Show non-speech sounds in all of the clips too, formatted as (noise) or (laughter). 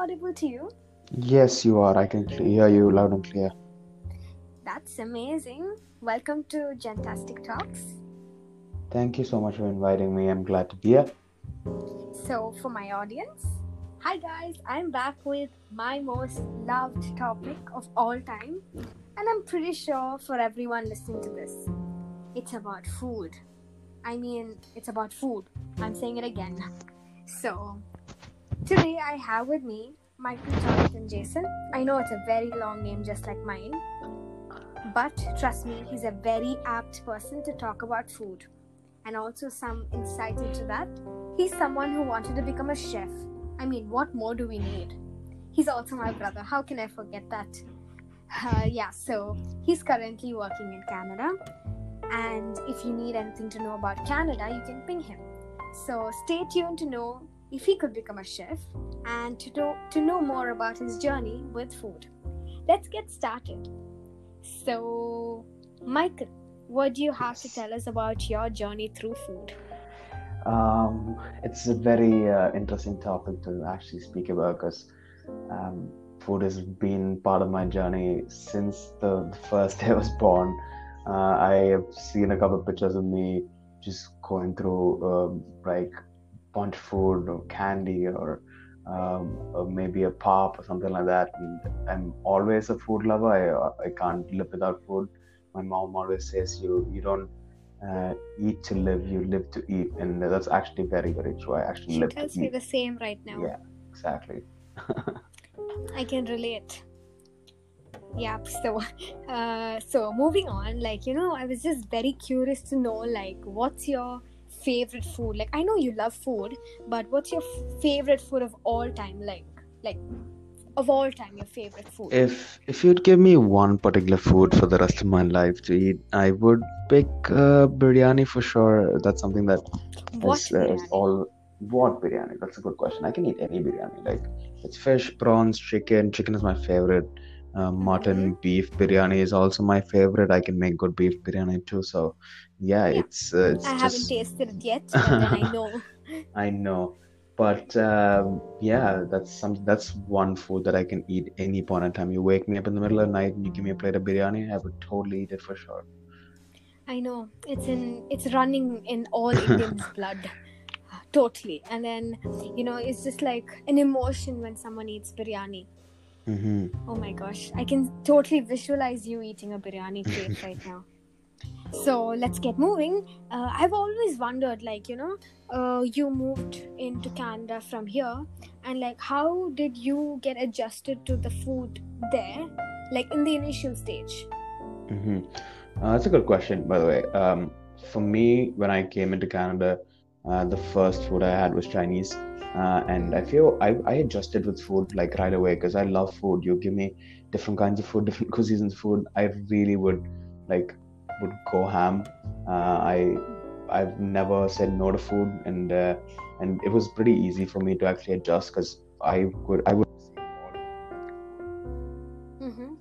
audible to you? Yes, you are. I can hear you loud and clear. That's amazing. Welcome to Gentastic Talks. Thank you so much for inviting me. I'm glad to be here. So, for my audience, hi guys, I'm back with my most loved topic of all time, and I'm pretty sure for everyone listening to this, it's about food. I mean, it's about food. I'm saying it again. So, today I have with me Michael Jonathan Jason. I know it's a very long name, just like mine, but trust me, he's a very apt person to talk about food. And also, some insight into that. He's someone who wanted to become a chef. I mean, what more do we need? He's also my brother. How can I forget that? Uh, yeah, so he's currently working in Canada. And if you need anything to know about Canada, you can ping him. So stay tuned to know if he could become a chef and to know, to know more about his journey with food. Let's get started. So, Michael, what do you have to tell us about your journey through food? Um, it's a very uh, interesting topic to actually speak about because um, food has been part of my journey since the, the first day I was born. Uh, I have seen a couple of pictures of me just going through um, like bunch of food or candy or, um, or maybe a pop or something like that. And I'm always a food lover. I, I can't live without food. My mom always says you you don't uh, eat to live, you live to eat, and that's actually very very true. I actually She live tells to me eat. the same right now. Yeah, exactly. (laughs) I can relate. Yep. So, uh, so moving on, like you know, I was just very curious to know, like, what's your favorite food? Like, I know you love food, but what's your f- favorite food of all time? Like, like of all time, your favorite food? If if you'd give me one particular food for the rest of my life to eat, I would pick uh, biryani for sure. That's something that what is, uh, is all. What biryani? That's a good question. I can eat any biryani. Like it's fish, prawns, chicken. Chicken is my favorite. Uh, mutton, beef biryani is also my favorite. I can make good beef biryani too. So, yeah, Yeah. it's uh, it's I haven't tasted it yet, (laughs) but then I know. (laughs) I know, but um, yeah, that's some that's one food that I can eat any point in time. You wake me up in the middle of the night and you give me a plate of biryani, I would totally eat it for sure. I know it's in it's running in all Indians' (laughs) blood. Totally. And then, you know, it's just like an emotion when someone eats biryani. Hmm Oh my gosh. I can totally visualize you eating a biryani plate (laughs) right now. So let's get moving. Uh, I've always wondered, like, you know, uh, you moved into Canada from here, and like, how did you get adjusted to the food there, like in the initial stage? Mm-hmm. Uh, that's a good question, by the way. Um, for me, when I came into Canada, uh, the first food I had was Chinese, uh, and I feel I, I adjusted with food like right away because I love food. You give me different kinds of food, (laughs) different cuisines of food. I really would like would go ham. Uh, I I've never said no to food, and uh, and it was pretty easy for me to actually adjust because I would I would Mm-hmm.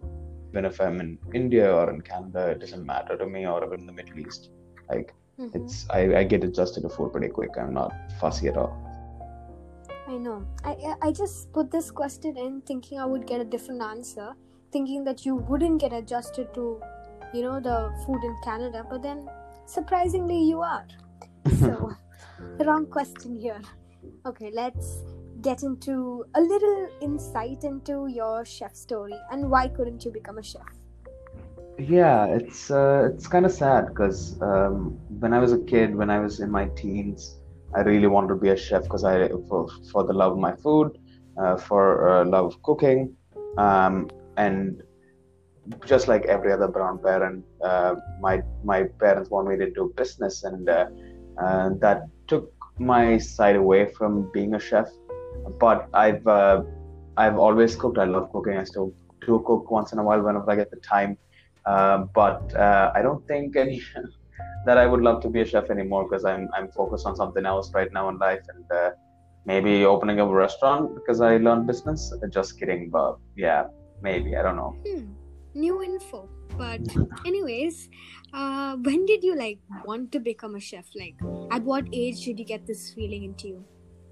even if I'm in India or in Canada, it doesn't matter to me, or in the Middle East. Like Mm-hmm. it's I, I get adjusted to food pretty quick. I'm not fussy at all. I know. I I- I just put this question in thinking I would get a different answer, thinking that you wouldn't get adjusted to, you know, the food in Canada, but then surprisingly you are. (laughs) So, wrong question here. Okay, let's get into a little insight into your chef story and why couldn't you become a chef? Yeah, it's uh, it's kind of sad because um, when I was a kid, when I was in my teens, I really wanted to be a chef because I for, for the love of my food, uh, for uh, love of cooking, um, and just like every other brown parent, uh, my my parents wanted me to do business, and uh, uh, that took my side away from being a chef. But I've I've always cooked. I love cooking. I still do cook once in a while whenever I get the time. Uh, but uh, I don't think any (laughs) that I would love to be a chef anymore because I'm I'm focused on something else right now in life and uh, maybe opening up a restaurant because I learned business. Just kidding, but yeah, maybe I don't know. Hmm. New info. But (laughs) anyways, uh, when did you like want to become a chef? Like, at what age did you get this feeling into you?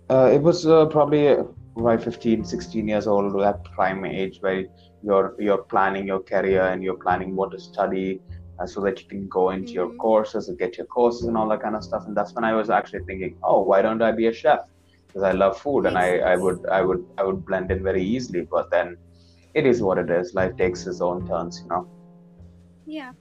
Uh, it was uh, probably uh, right 15, 16 years old, that prime age where you're you're planning your career and you're planning what to study, uh, so that you can go into your Mhm. courses and get your courses and all that kind of stuff. And that's when I was actually thinking, oh, why don't I be a chef? Because I love food and I, I would I would I would blend in very easily. But then, it is what it is. Life takes its own turns, you know. Yeah.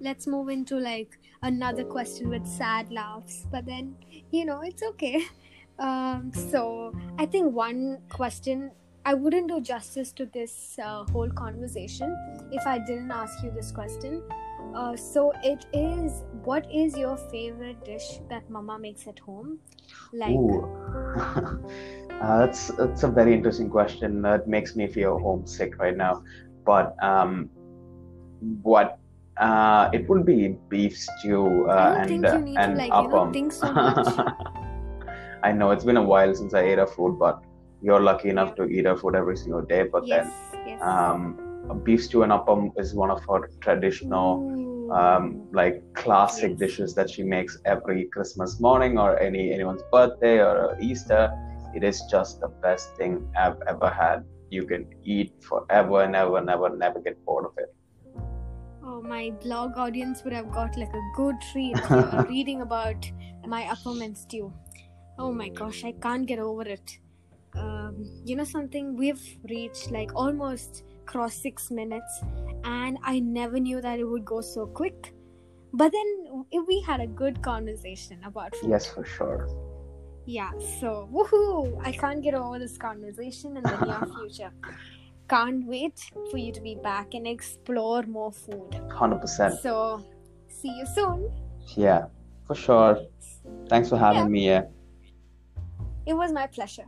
Let's move into like another question with sad laughs, but then you know it's okay. (laughs) Um, so I think one question I wouldn't do justice to this uh, whole conversation if I didn't ask you this question. Uh, so it is, what is your favorite dish that Mama makes at home? Like, (laughs) uh, that's that's a very interesting question. That makes me feel homesick right now. But um, what uh, it would be beef stew uh, I don't and think you need to and like you know appam. think so much. (laughs) I know it's been a while since I ate a food, but you're lucky enough to eat a food every single day. But yes, then, yes. um, a beef stew and appam is one of her traditional um, like classic Yes. dishes that she makes every Christmas morning or any anyone's birthday or Easter. It is just the best thing I've ever had. You can eat forever and ever, never, never get bored of it. Oh, my blog audience would have got like a good treat (laughs) reading about my appam and stew. Oh my gosh, I can't get over it. Um, you know something? We've reached like almost cross six minutes, and I never knew that it would go so quick. But then we had a good conversation about food. Yes, for sure. Yeah, so woohoo! I can't get over this conversation in the near (laughs) future. Can't wait for you to be back and explore more food. 100%. So, see you soon. Yeah, for sure. Thanks for having Yeah. me here. It was my pleasure.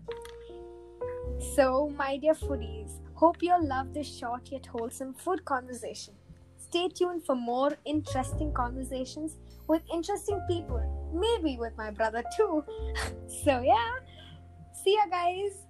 So, my dear foodies, hope you all love this short yet wholesome food conversation. Stay tuned for more interesting conversations with interesting people, maybe with my brother too. (laughs) so, yeah, see ya, guys.